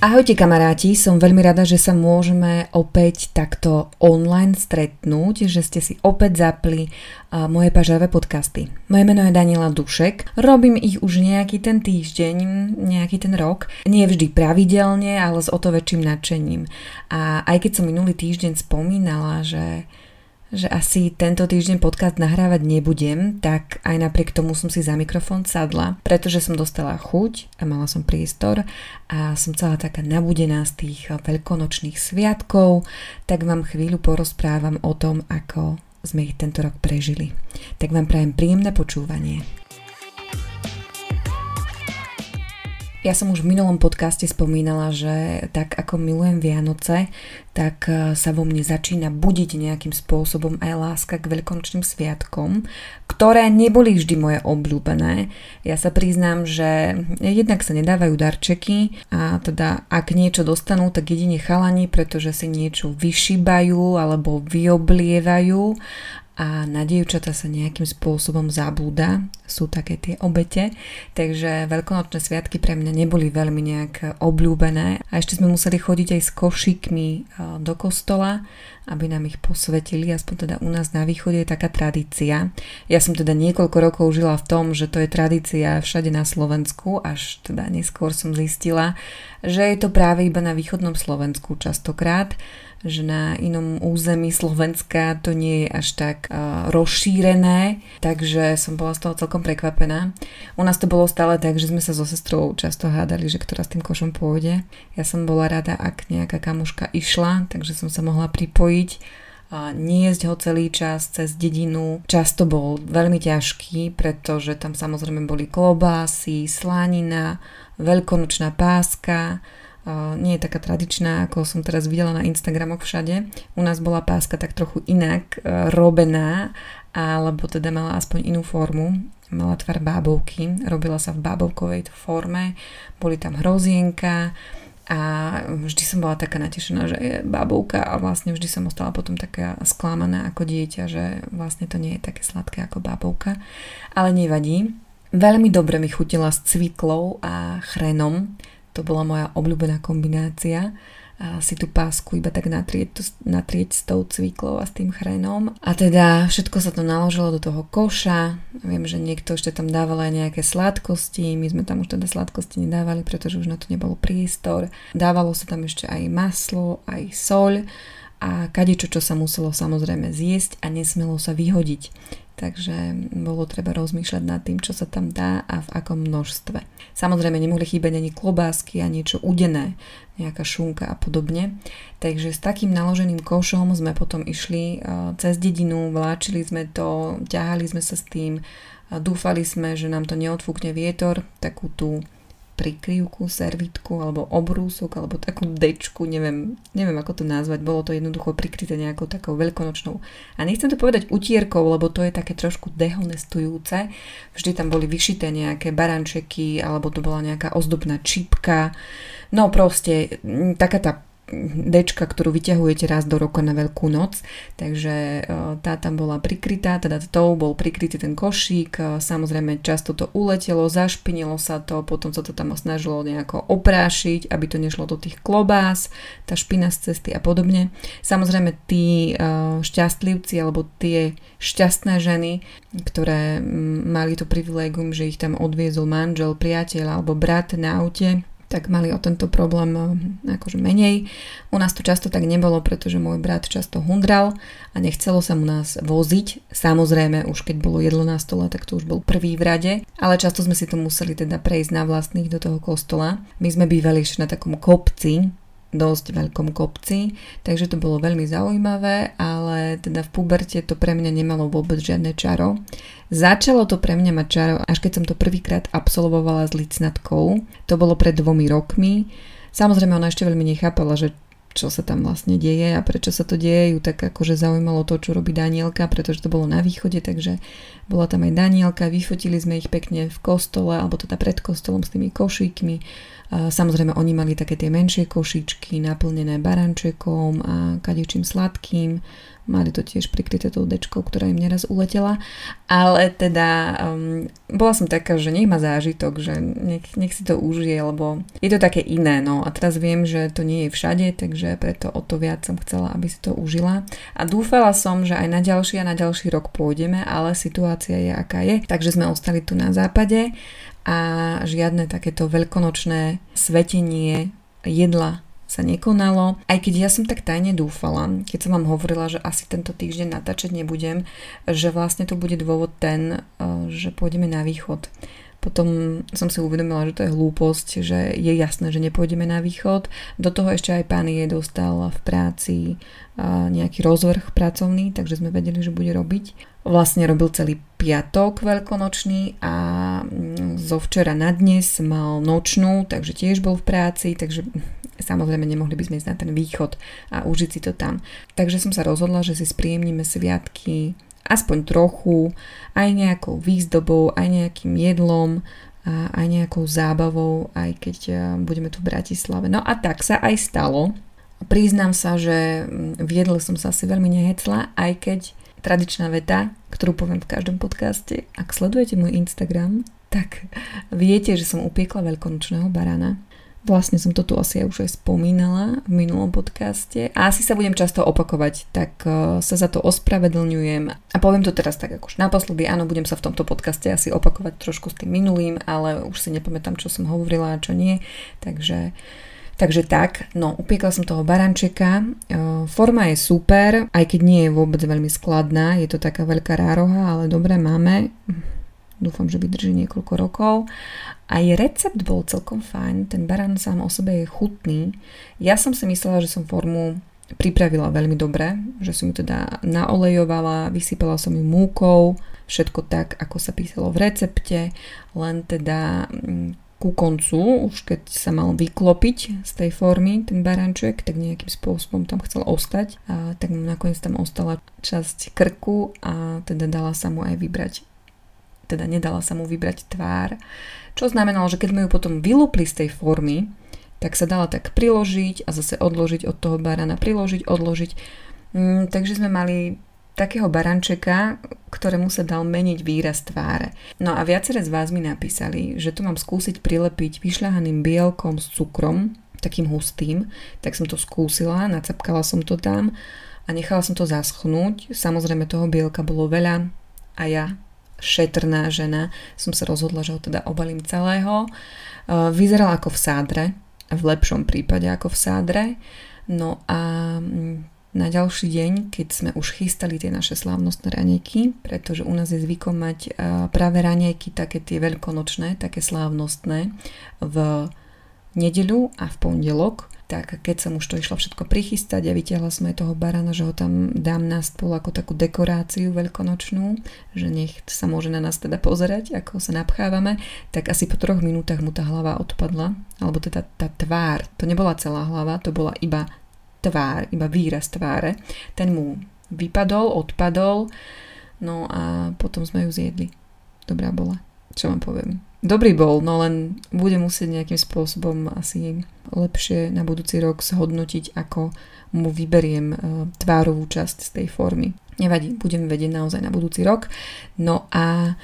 Ahojte kamaráti, som veľmi rada, že sa môžeme opäť takto online stretnúť, že ste si opäť zapli moje pažavé podcasty. Moje meno je Daniela Dušek, robím ich už nejaký ten týždeň, nejaký ten rok, nie vždy pravidelne, ale s o to väčším nadšením. A aj keď som minulý týždeň spomínala, že že asi tento týždeň podcast nahrávať nebudem, tak aj napriek tomu som si za mikrofón sadla, pretože som dostala chuť a mala som priestor a som celá taká nabudená z tých veľkonočných sviatkov, tak vám chvíľu porozprávam o tom, ako sme ich tento rok prežili. Tak vám prajem príjemné počúvanie. Ja som už v minulom podcaste spomínala, že tak ako milujem Vianoce, tak e, sa vo mne začína budiť nejakým spôsobom aj láska k veľkonočným sviatkom, ktoré neboli vždy moje obľúbené. Ja sa priznám, že jednak sa nedávajú darčeky a teda ak niečo dostanú, tak jedine chalani, pretože si niečo vyšíbajú alebo vyoblievajú a na dievčata sa nejakým spôsobom zabúda, sú také tie obete, takže veľkonočné sviatky pre mňa neboli veľmi nejak obľúbené. A ešte sme museli chodiť aj s košíkmi e, do kostola, aby nám ich posvetili, aspoň teda u nás na východe je taká tradícia. Ja som teda niekoľko rokov žila v tom, že to je tradícia všade na Slovensku, až teda neskôr som zistila, že je to práve iba na východnom Slovensku častokrát, že na inom území Slovenska to nie je až tak uh, rozšírené, takže som bola z toho celkom prekvapená. U nás to bolo stále tak, že sme sa so sestrou často hádali, že ktorá s tým košom pôjde. Ja som bola rada, ak nejaká kamuška išla, takže som sa mohla pripojiť a niesť ho celý čas cez dedinu. Často bol veľmi ťažký, pretože tam samozrejme boli klobásy, slanina, veľkonočná páska, nie je taká tradičná, ako som teraz videla na Instagramoch všade. U nás bola páska tak trochu inak e, robená, alebo teda mala aspoň inú formu. Mala tvar bábovky, robila sa v bábovkovej forme, boli tam hrozienka a vždy som bola taká natešená, že je bábovka a vlastne vždy som ostala potom taká sklamaná ako dieťa, že vlastne to nie je také sladké ako bábovka. Ale nevadí. Veľmi dobre mi chutila s cviklou a chrenom, to bola moja obľúbená kombinácia si tú pásku iba tak natrieť, natrieť s tou cviklou a s tým chrenom. A teda všetko sa to naložilo do toho koša. Viem, že niekto ešte tam dával aj nejaké sladkosti. My sme tam už teda sladkosti nedávali, pretože už na to nebol priestor. Dávalo sa tam ešte aj maslo, aj soľ a kadečo, čo sa muselo samozrejme zjesť a nesmelo sa vyhodiť takže bolo treba rozmýšľať nad tým, čo sa tam dá a v akom množstve. Samozrejme nemohli chýbať ani klobásky a niečo udené, nejaká šunka a podobne. Takže s takým naloženým košom sme potom išli cez dedinu, vláčili sme to, ťahali sme sa s tým, dúfali sme, že nám to neodfúkne vietor, takú tú prikryvku, servitku alebo obrúsok alebo takú dečku, neviem, neviem ako to nazvať, bolo to jednoducho prikryté nejakou takou veľkonočnou. A nechcem to povedať utierkou, lebo to je také trošku dehonestujúce. Vždy tam boli vyšité nejaké barančeky alebo to bola nejaká ozdobná čipka. No proste taká tá dečka, ktorú vyťahujete raz do roka na veľkú noc, takže e, tá tam bola prikrytá, teda tou bol prikrytý ten košík, e, samozrejme často to uletelo, zašpinilo sa to, potom sa to tam snažilo nejako oprášiť, aby to nešlo do tých klobás, tá špina z cesty a podobne. Samozrejme tí e, šťastlivci alebo tie šťastné ženy, ktoré mali to privilégium, že ich tam odviezol manžel, priateľ alebo brat na aute, tak mali o tento problém eh, akože menej. U nás to často tak nebolo, pretože môj brat často hundral a nechcelo sa mu nás voziť. Samozrejme, už keď bolo jedlo na stole, tak to už bol prvý v rade, ale často sme si to museli teda prejsť na vlastných do toho kostola. My sme bývali ešte na takom kopci, dosť veľkom kopci, takže to bolo veľmi zaujímavé, ale teda v puberte to pre mňa nemalo vôbec žiadne čaro. Začalo to pre mňa mať čaro, až keď som to prvýkrát absolvovala s licnatkou, to bolo pred dvomi rokmi. Samozrejme ona ešte veľmi nechápala, že čo sa tam vlastne deje a prečo sa to deje, ju tak akože zaujímalo to, čo robí Danielka, pretože to bolo na východe, takže bola tam aj Danielka, vyfotili sme ich pekne v kostole, alebo teda pred kostolom s tými košíkmi, Samozrejme, oni mali také tie menšie košičky naplnené barančekom a kadečím sladkým mali to tiež prikryté tou dečkou, ktorá im neraz uletela, ale teda um, bola som taká, že nech má zážitok, že nech, nech si to užije, lebo je to také iné, no. A teraz viem, že to nie je všade, takže preto o to viac som chcela, aby si to užila. A dúfala som, že aj na ďalší a na ďalší rok pôjdeme, ale situácia je aká je, takže sme ostali tu na západe a žiadne takéto veľkonočné svetenie jedla sa nekonalo. Aj keď ja som tak tajne dúfala, keď som vám hovorila, že asi tento týždeň natáčať nebudem, že vlastne to bude dôvod ten, eh, že pôjdeme na východ. Potom som si uvedomila, že to je hlúposť, že je jasné, že nepôjdeme na východ. Do toho ešte aj pán je dostal v práci eh, nejaký rozvrh pracovný, takže sme vedeli, že bude robiť. Vlastne robil celý piatok veľkonočný a mm, zo včera na dnes mal nočnú, takže tiež bol v práci, takže Samozrejme, nemohli by sme ísť na ten východ a užiť si to tam. Takže som sa rozhodla, že si spríjemníme sviatky aspoň trochu, aj nejakou výzdobou, aj nejakým jedlom, a aj nejakou zábavou, aj keď e, budeme tu v Bratislave. No a tak sa aj stalo. Priznám sa, že mm, v jedle som sa asi veľmi nehecla, aj keď tradičná veta, ktorú poviem v každom podcaste, ak sledujete môj Instagram, tak viete, že som upiekla veľkonočného barana Vlastne som to tu asi už aj spomínala v minulom podcaste. A asi sa budem často opakovať, tak uh, sa za to ospravedlňujem. A poviem to teraz tak akož naposledy, áno, budem sa v tomto podcaste asi opakovať trošku s tým minulým, ale už si nepamätám, čo som hovorila a čo nie, takže Takže tak, no upiekla som toho barančeka, uh, forma je super, aj keď nie je vôbec veľmi skladná, je to taká veľká rároha, ale dobre máme, dúfam, že vydrží niekoľko rokov aj recept bol celkom fajn, ten barán sám o sebe je chutný. Ja som si myslela, že som formu pripravila veľmi dobre, že som ju teda naolejovala, vysypala som ju múkou, všetko tak, ako sa písalo v recepte, len teda mm, ku koncu, už keď sa mal vyklopiť z tej formy ten baranček, tak nejakým spôsobom tam chcel ostať, a tak mu nakoniec tam ostala časť krku a teda dala sa mu aj vybrať, teda nedala sa mu vybrať tvár, čo znamenalo, že keď sme ju potom vylúpli z tej formy, tak sa dala tak priložiť a zase odložiť od toho barana, priložiť, odložiť. Mm, takže sme mali takého barančeka, ktorému sa dal meniť výraz tváre. No a viaceré z vás mi napísali, že to mám skúsiť prilepiť vyšľahaným bielkom s cukrom, takým hustým, tak som to skúsila, nacapkala som to tam a nechala som to zaschnúť. Samozrejme toho bielka bolo veľa a ja šetrná žena, som sa rozhodla, že ho teda obalím celého. Vyzeral ako v sádre, v lepšom prípade ako v sádre. No a mm, na ďalší deň, keď sme už chystali tie naše slávnostné raňajky, pretože u nás je zvykom mať práve raňajky také tie veľkonočné, také slávnostné v nedeľu a v pondelok, tak keď som už to išla všetko prichystať a vytiahla som aj toho barana, že ho tam dám na stôl ako takú dekoráciu veľkonočnú, že nech sa môže na nás teda pozerať, ako sa napchávame, tak asi po troch minútach mu tá hlava odpadla, alebo teda tá tvár, to nebola celá hlava, to bola iba tvár, iba výraz tváre, ten mu vypadol, odpadol, no a potom sme ju zjedli. Dobrá bola, čo vám poviem. Dobrý bol, no len bude musieť nejakým spôsobom asi lepšie na budúci rok zhodnotiť, ako mu vyberiem e, tvárovú časť z tej formy. Nevadí, budem vedieť naozaj na budúci rok. No a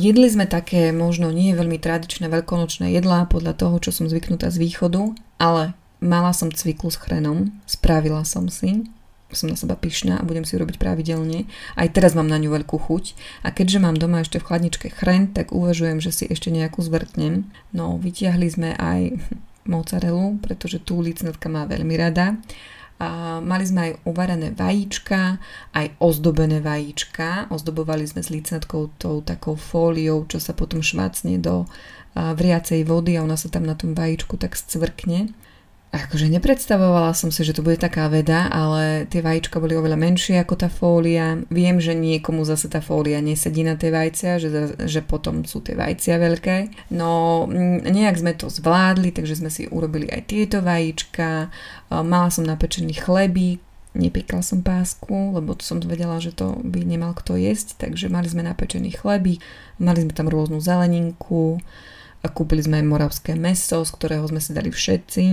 jedli sme také možno nie veľmi tradičné veľkonočné jedlá podľa toho, čo som zvyknutá z východu, ale mala som cviklu s chrenom, spravila som si som na seba pyšná a budem si robiť pravidelne. Aj teraz mám na ňu veľkú chuť a keďže mám doma ešte v chladničke chren, tak uvažujem, že si ešte nejakú zvrtnem. No, vytiahli sme aj mozzarellu, pretože tú licnetka má veľmi rada. A mali sme aj uvarené vajíčka, aj ozdobené vajíčka. Ozdobovali sme s licnetkou tou takou fóliou, čo sa potom švácne do vriacej vody a ona sa tam na tom vajíčku tak scvrkne akože nepredstavovala som si, že to bude taká veda, ale tie vajíčka boli oveľa menšie ako tá fólia. Viem, že niekomu zase tá fólia nesedí na tie vajcia, že, že potom sú tie vajcia veľké. No mm, nejak sme to zvládli, takže sme si urobili aj tieto vajíčka. Mala som napečený chlebík, nepekla som pásku, lebo som vedela, že to by nemal kto jesť, takže mali sme napečený chlebík, mali sme tam rôznu zeleninku, A kúpili sme aj moravské meso, z ktorého sme si dali všetci.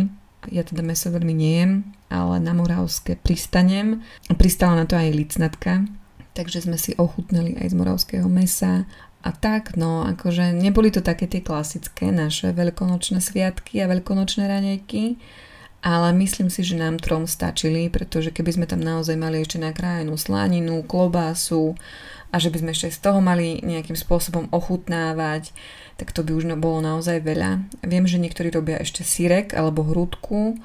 Ja teda meso veľmi nejem, ale na moravské pristanem. Pristala na to aj licnatka, takže sme si ochutnali aj z moravského mesa a tak, no akože neboli to také tie klasické naše veľkonočné sviatky a veľkonočné ranejky, ale myslím si, že nám trom stačili, pretože keby sme tam naozaj mali ešte nakrájenú slaninu, klobásu, a že by sme ešte z toho mali nejakým spôsobom ochutnávať, tak to by už bolo naozaj veľa. Viem, že niektorí robia ešte sírek alebo hrudku.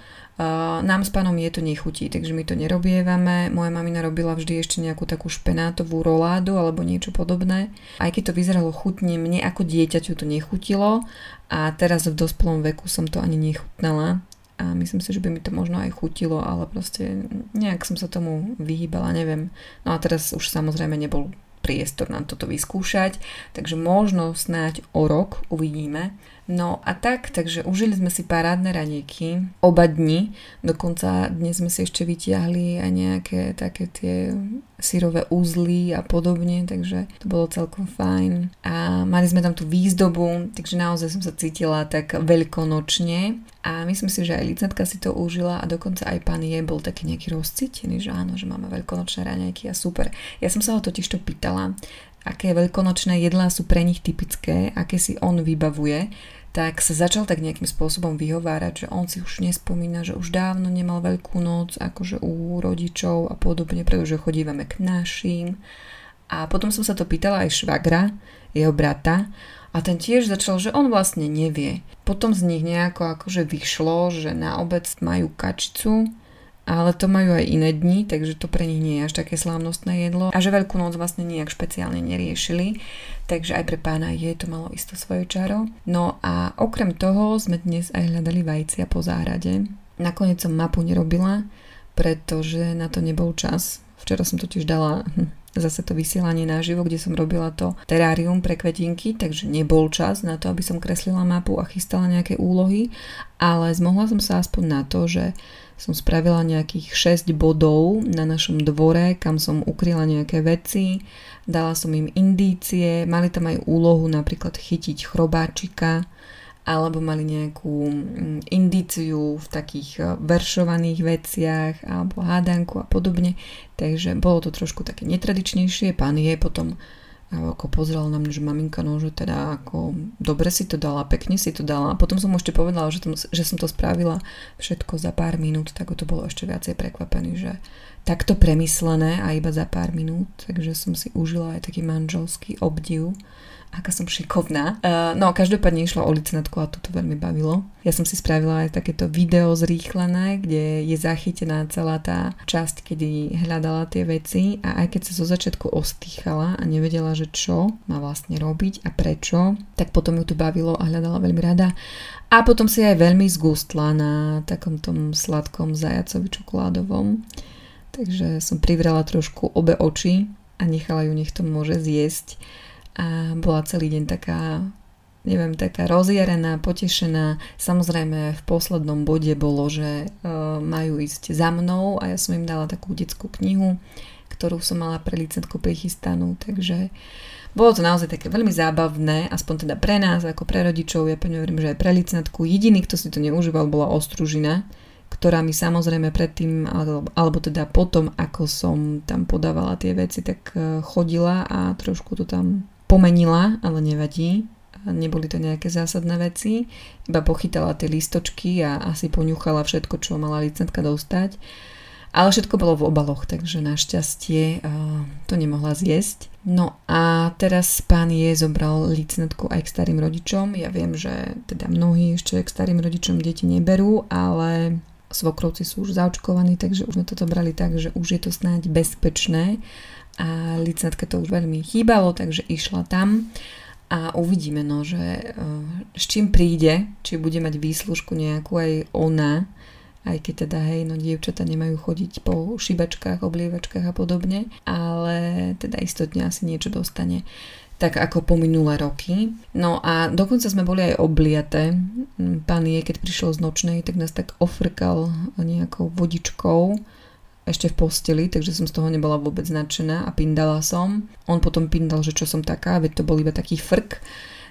Nám s pánom je to nechutí, takže my to nerobievame. Moja mamina robila vždy ešte nejakú takú špenátovú roládu alebo niečo podobné. Aj keď to vyzeralo chutne, mne ako dieťaťu to nechutilo a teraz v dospelom veku som to ani nechutnala a myslím si, že by mi to možno aj chutilo, ale proste nejak som sa tomu vyhýbala, neviem. No a teraz už samozrejme nebol priestor na toto vyskúšať, takže možno snáď o rok uvidíme. No a tak, takže užili sme si parádne ranieky, oba dni, dokonca dnes sme si ešte vytiahli aj nejaké také tie syrové úzly a podobne, takže to bolo celkom fajn. A mali sme tam tú výzdobu, takže naozaj som sa cítila tak veľkonočne a myslím si, že aj licetka si to užila a dokonca aj pán je bol taký nejaký rozcítený, že áno, že máme veľkonočné raňajky a super. Ja som sa ho totiž to pýtala, aké veľkonočné jedlá sú pre nich typické, aké si on vybavuje, tak sa začal tak nejakým spôsobom vyhovárať, že on si už nespomína, že už dávno nemal veľkú noc, akože u rodičov a podobne, pretože chodívame k našim. A potom som sa to pýtala aj švagra, jeho brata, a ten tiež začal, že on vlastne nevie. Potom z nich nejako akože vyšlo, že na obec majú kačicu, ale to majú aj iné dni, takže to pre nich nie je až také slávnostné jedlo. A že Veľkú noc vlastne nejak špeciálne neriešili, takže aj pre pána je to malo isto svoje čaro. No a okrem toho sme dnes aj hľadali vajcia po záhrade. Nakoniec som mapu nerobila, pretože na to nebol čas. Včera som totiž dala hm, zase to vysielanie naživo, kde som robila to terárium pre kvetinky, takže nebol čas na to, aby som kreslila mapu a chystala nejaké úlohy, ale zmohla som sa aspoň na to, že som spravila nejakých 6 bodov na našom dvore, kam som ukryla nejaké veci, dala som im indície, mali tam aj úlohu napríklad chytiť chrobáčika, alebo mali nejakú mm, indíciu v takých e, veršovaných veciach alebo hádanku a podobne. Takže bolo to trošku také netradičnejšie. Pán je potom ako pozrela na mňa, že maminka, no, že teda ako dobre si to dala, pekne si to dala. A potom som mu ešte povedala, že, tom, že som to spravila všetko za pár minút, tak to bolo ešte viacej prekvapený, že takto premyslené a iba za pár minút, takže som si užila aj taký manželský obdiv aká som šikovná. Uh, no, každopádne išlo o licnatku a to to veľmi bavilo. Ja som si spravila aj takéto video zrýchlené, kde je zachytená celá tá časť, kedy hľadala tie veci a aj keď sa zo začiatku ostýchala a nevedela, že čo má vlastne robiť a prečo, tak potom ju to bavilo a hľadala veľmi rada. A potom si aj veľmi zgustla na takom tom sladkom zajacovi čokoládovom. Takže som privrela trošku obe oči a nechala ju, nech to môže zjesť a bola celý deň taká neviem, taká rozjarená, potešená. Samozrejme v poslednom bode bolo, že uh, majú ísť za mnou a ja som im dala takú detskú knihu, ktorú som mala pre licentku prichystanú, takže bolo to naozaj také veľmi zábavné, aspoň teda pre nás, ako pre rodičov, ja pevne verím, že aj pre licentku. Jediný, kto si to neužíval, bola ostružina, ktorá mi samozrejme predtým, alebo, alebo teda potom, ako som tam podávala tie veci, tak e, chodila a trošku to tam pomenila, ale nevadí. Neboli to nejaké zásadné veci. Iba pochytala tie listočky a asi poňuchala všetko, čo mala licentka dostať. Ale všetko bolo v obaloch, takže našťastie to nemohla zjesť. No a teraz pán je zobral licenetku aj k starým rodičom. Ja viem, že teda mnohí ešte k starým rodičom deti neberú, ale svokrovci sú už zaočkovaní, takže už sme toto brali tak, že už je to snáď bezpečné a licentka to už veľmi chýbalo, takže išla tam a uvidíme, no, že uh, s čím príde, či bude mať výslužku nejakú aj ona, aj keď teda, hej, no dievčata nemajú chodiť po šibačkách, oblievačkách a podobne, ale teda istotne asi niečo dostane tak ako po minulé roky. No a dokonca sme boli aj obliate. Pán je, keď prišiel z nočnej, tak nás tak ofrkal nejakou vodičkou ešte v posteli, takže som z toho nebola vôbec nadšená a pindala som. On potom pindal, že čo som taká, veď to bol iba taký frk.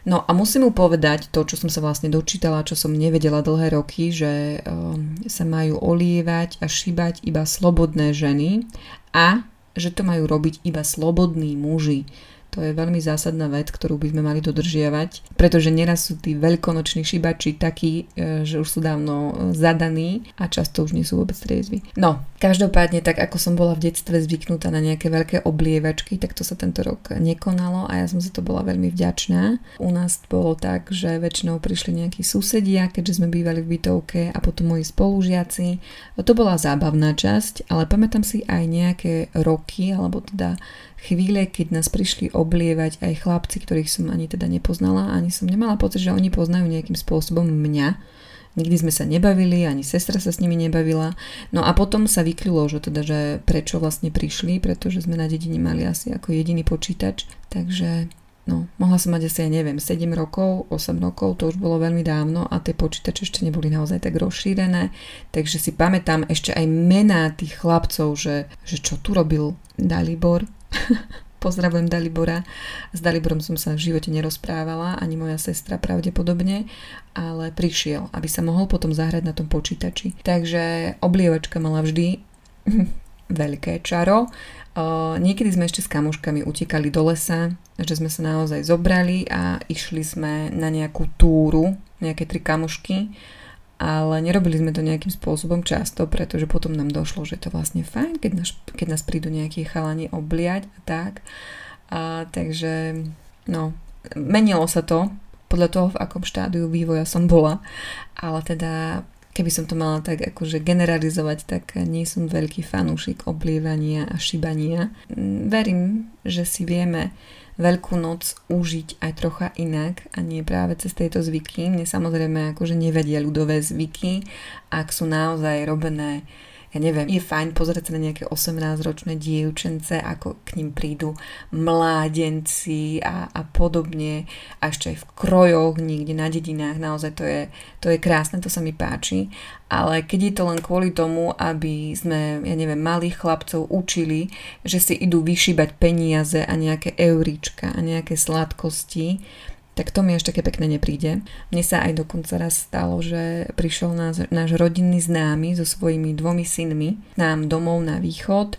No a musím mu povedať to, čo som sa vlastne dočítala, čo som nevedela dlhé roky, že um, sa majú olievať a šíbať iba slobodné ženy a že to majú robiť iba slobodní muži. To je veľmi zásadná vec, ktorú by sme mali dodržiavať, pretože neraz sú tí veľkonoční šibači takí, e, že už sú dávno e, zadaní a často už nie sú vôbec triezvi. No, každopádne, tak ako som bola v detstve zvyknutá na nejaké veľké oblievačky, tak to sa tento rok nekonalo a ja som za to bola veľmi vďačná. U nás bolo tak, že väčšinou prišli nejakí susedia, keďže sme bývali v bytovke a potom moji spolužiaci. To bola zábavná časť, ale pamätám si aj nejaké roky, alebo teda chvíle, keď nás prišli oblievať aj chlapci, ktorých som ani teda nepoznala, ani som nemala pocit, že oni poznajú nejakým spôsobom mňa. Nikdy sme sa nebavili, ani sestra sa s nimi nebavila. No a potom sa vykrylo, že teda, že prečo vlastne prišli, pretože sme na dedine mali asi ako jediný počítač. Takže no, mohla som mať asi, ja neviem, 7 rokov, 8 rokov, to už bolo veľmi dávno a tie počítače ešte neboli naozaj tak rozšírené, takže si pamätám ešte aj mená tých chlapcov, že, že čo tu robil Dalibor, Pozdravujem Dalibora. S Daliborom som sa v živote nerozprávala, ani moja sestra pravdepodobne, ale prišiel, aby sa mohol potom zahrať na tom počítači. Takže oblievačka mala vždy veľké čaro. niekedy sme ešte s kamoškami utekali do lesa, že sme sa naozaj zobrali a išli sme na nejakú túru, nejaké tri kamošky ale nerobili sme to nejakým spôsobom často, pretože potom nám došlo, že to vlastne fajn, keď nás, keď nás prídu nejakí chalani obliať a tak. A, takže, no, menilo sa to podľa toho, v akom štádiu vývoja som bola, ale teda keby som to mala tak akože generalizovať, tak nie som veľký fanúšik oblievania a šibania. Verím, že si vieme Veľkú noc užiť aj trocha inak a nie práve cez tieto zvyky. Mne samozrejme akože nevedia ľudové zvyky, ak sú naozaj robené ja neviem, je fajn pozrieť sa na nejaké 18-ročné dievčence, ako k ním prídu mládenci a, a podobne, a ešte aj v krojoch, niekde na dedinách, naozaj to je, to je krásne, to sa mi páči, ale keď je to len kvôli tomu, aby sme, ja neviem, malých chlapcov učili, že si idú vyšíbať peniaze a nejaké euríčka a nejaké sladkosti, tak to mi ešte také pekne nepríde. Mne sa aj dokonca raz stalo, že prišiel náš, náš rodinný známy so svojimi dvomi synmi nám domov na východ,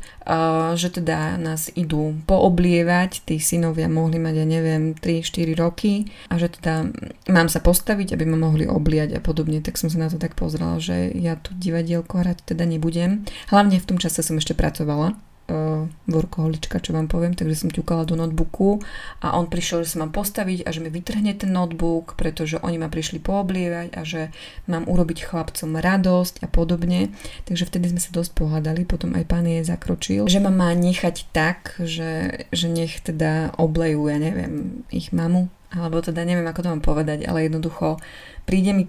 že teda nás idú pooblievať, tí synovia mohli mať, ja neviem, 3-4 roky a že teda mám sa postaviť, aby ma mohli obliať a podobne, tak som sa na to tak pozrela, že ja tu divadielko hrať teda nebudem. Hlavne v tom čase som ešte pracovala uh, workoholička, čo vám poviem, takže som ťukala do notebooku a on prišiel, že sa mám postaviť a že mi vytrhne ten notebook, pretože oni ma prišli pooblievať a že mám urobiť chlapcom radosť a podobne. Takže vtedy sme sa dosť pohádali, potom aj pán je zakročil, že ma má nechať tak, že, že nech teda oblejú, ja neviem, ich mamu, alebo teda neviem, ako to mám povedať, ale jednoducho príde mi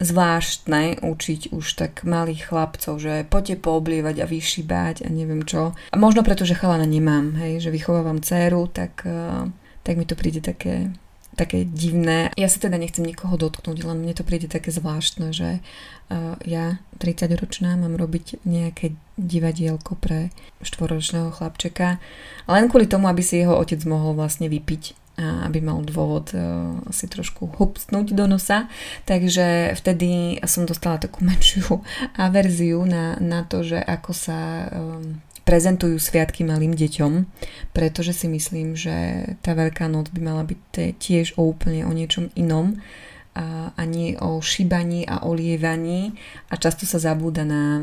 zvláštne učiť už tak malých chlapcov, že poďte pooblievať a vyšibať a neviem čo. A možno preto, že chalana nemám, hej, že vychovávam dceru, tak, eh, tak mi to príde také, také divné. Ja sa teda nechcem nikoho dotknúť, len mne to príde také zvláštne, že uh, ja, 30-ročná, mám robiť nejaké divadielko pre štvoročného chlapčeka, len kvôli tomu, aby si jeho otec mohol vlastne vypiť aby mal dôvod uh, si trošku hupsnúť do nosa. Takže vtedy som dostala takú menšiu averziu na, na to, že ako sa prezentujú sviatky malým deťom, pretože si myslím, že tá Veľká noc by mala byť tiež o úplne o niečom inom a nie o šíbaní a olievaní a často sa zabúda na,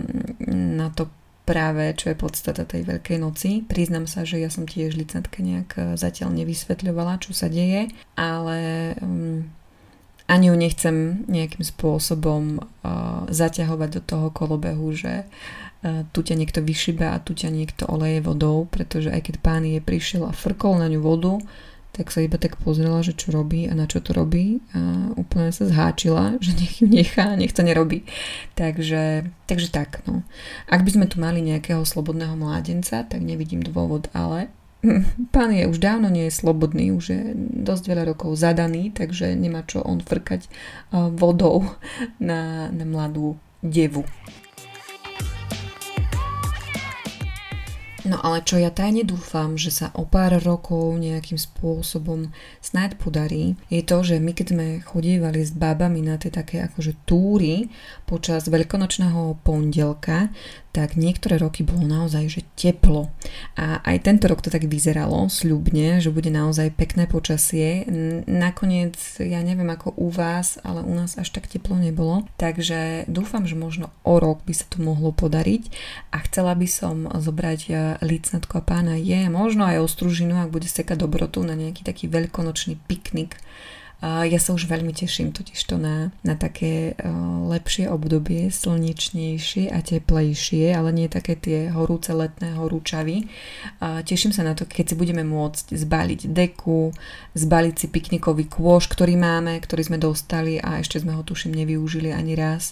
na to práve, čo je podstata tej Veľkej noci. Priznam sa, že ja som tiež licentke nejak e, zatiaľ nevysvetľovala, čo sa deje, ale um, ani ju nechcem nejakým spôsobom uh, zaťahovať do toho kolobehu, že uh, tu ťa niekto vyšiba a tu ťa niekto oleje vodou, pretože aj keď pán je prišiel a frkol na ňu vodu, tak sa iba tak pozrela, že čo robí a na čo to robí a úplne sa zháčila, že nech ju nechá, nech to nerobí. Takže, takže tak, no. Ak by sme tu mali nejakého slobodného mládenca, tak nevidím dôvod, ale pán je už dávno nie je slobodný, už je dosť veľa rokov zadaný, takže nemá čo on frkať vodou na, na mladú devu. No ale čo ja tajne dúfam, že sa o pár rokov nejakým spôsobom snáď podarí, je to, že my keď sme chodievali s babami na tie také akože túry počas veľkonočného pondelka, tak niektoré roky bolo naozaj že teplo. A aj tento rok to tak vyzeralo sľubne, že bude naozaj pekné počasie. Nakoniec, ja neviem ako u vás, ale u nás až tak teplo nebolo. Takže dúfam, že možno o rok by sa to mohlo podariť. A chcela by som zobrať e, licnatko a pána je, možno aj ostružinu, ak bude sekať dobrotu na nejaký taký veľkonočný piknik ja sa už veľmi teším totiž to na, na také lepšie obdobie, slnečnejšie a teplejšie, ale nie také tie horúce letné horúčavy. Teším sa na to, keď si budeme môcť zbaliť deku, zbaliť si piknikový kôž, ktorý máme, ktorý sme dostali a ešte sme ho tuším nevyužili ani raz.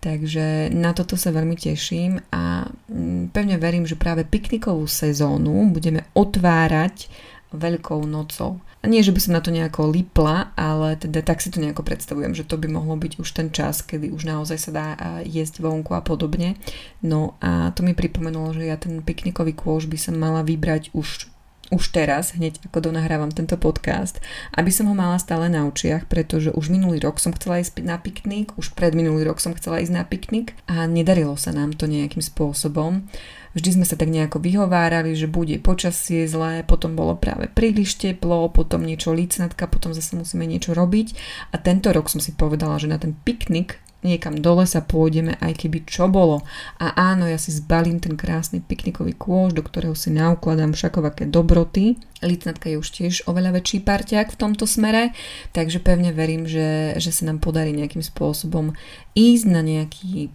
Takže na toto sa veľmi teším a mm, pevne verím, že práve piknikovú sezónu budeme otvárať Veľkou nocou. A nie, že by som na to nejako lipla, ale teda tak si to nejako predstavujem, že to by mohlo byť už ten čas, kedy už naozaj sa dá jesť vonku a podobne. No a to mi pripomenulo, že ja ten piknikový kôž by som mala vybrať už už teraz, hneď ako donahrávam tento podcast, aby som ho mala stále na očiach, pretože už minulý rok som chcela ísť na piknik, už pred minulý rok som chcela ísť na piknik a nedarilo sa nám to nejakým spôsobom. Vždy sme sa tak nejako vyhovárali, že bude počasie zlé, potom bolo práve príliš teplo, potom niečo lícnatka, potom zase musíme niečo robiť. A tento rok som si povedala, že na ten piknik niekam dole sa pôjdeme, aj keby čo bolo. A áno, ja si zbalím ten krásny piknikový kôž, do ktorého si naukladám všakovaké dobroty. Licnatka je už tiež oveľa väčší parťák v tomto smere, takže pevne verím, že, že sa nám podarí nejakým spôsobom ísť na nejaký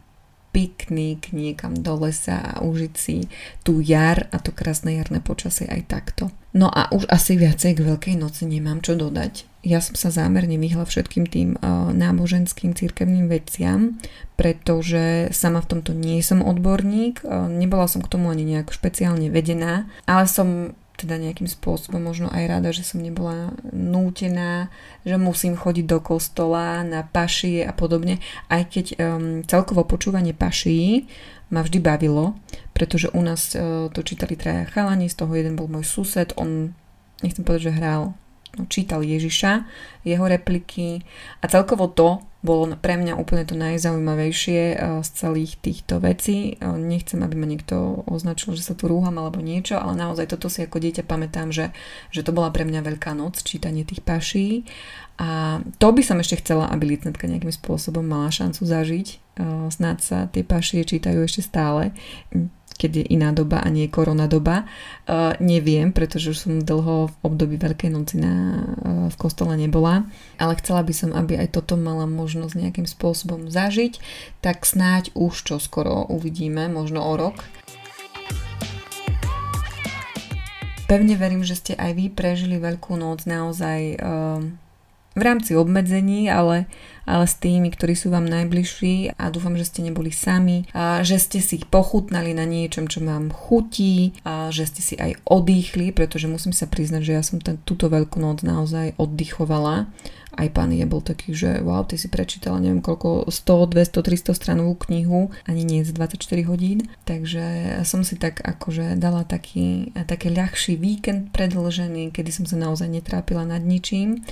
piknik niekam do lesa a užiť si tú jar a to krásne jarné počasie aj takto. No a už asi viacej k Veľkej noci nemám čo dodať. Ja som sa zámerne vyhla všetkým tým uh, náboženským církevným veciam, pretože sama v tomto nie som odborník, uh, nebola som k tomu ani nejak špeciálne vedená, ale som teda nejakým spôsobom možno aj rada, že som nebola nútená, že musím chodiť do kostola na pašie a podobne, aj keď um, celkovo počúvanie paší ma vždy bavilo, pretože u nás uh, to čítali traja chalani, z toho jeden bol môj sused, on, nechcem povedať, že hral čítal Ježiša, jeho repliky a celkovo to bolo pre mňa úplne to najzaujímavejšie eh, z celých týchto vecí. Eh, nechcem, aby ma niekto označil, že sa tu rúham alebo niečo, ale naozaj toto si ako dieťa pamätám, že, že to bola pre mňa veľká noc, čítanie tých paší a to by som ešte chcela, aby licnetka nejakým spôsobom mala šancu zažiť. Eh, snáď sa tie pašie čítajú ešte stále keď je iná doba a nie korona doba. Uh, neviem, pretože už som dlho v období Veľkej noci na, uh, v kostole nebola, ale chcela by som, aby aj toto mala možnosť nejakým spôsobom zažiť, tak snáď už čo skoro uvidíme, možno o rok. Pevne verím, že ste aj vy prežili Veľkú noc naozaj uh, v rámci obmedzení, ale, ale s tými, ktorí sú vám najbližší a dúfam, že ste neboli sami, a že ste si pochutnali na niečom, čo vám chutí, a že ste si aj odýchli, pretože musím sa priznať, že ja som ten, túto veľkú noc naozaj oddychovala. Aj pán je bol taký, že wow, ty si prečítala neviem koľko, 100, 200, 300 stranovú knihu, ani nie z 24 hodín. Takže som si tak akože dala taký, taký ľahší víkend predlžený, kedy som sa naozaj netrápila nad ničím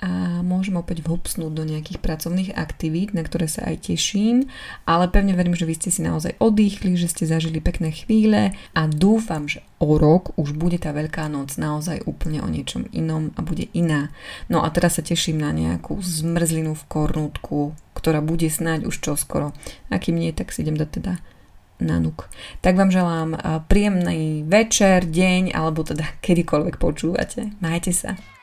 a môžem opäť vhupsnúť do nejakých pracovných aktivít, na ktoré sa aj teším, ale pevne verím, že vy ste si naozaj odýchli, že ste zažili pekné chvíle a dúfam, že o rok už bude tá Veľká noc naozaj úplne o niečom inom a bude iná. No a teraz sa teším na nejakú zmrzlinu v kornútku, ktorá bude snáď už čoskoro. A kým nie, tak si idem dať teda na nuk. Tak vám želám príjemný večer, deň alebo teda kedykoľvek počúvate. Majte sa.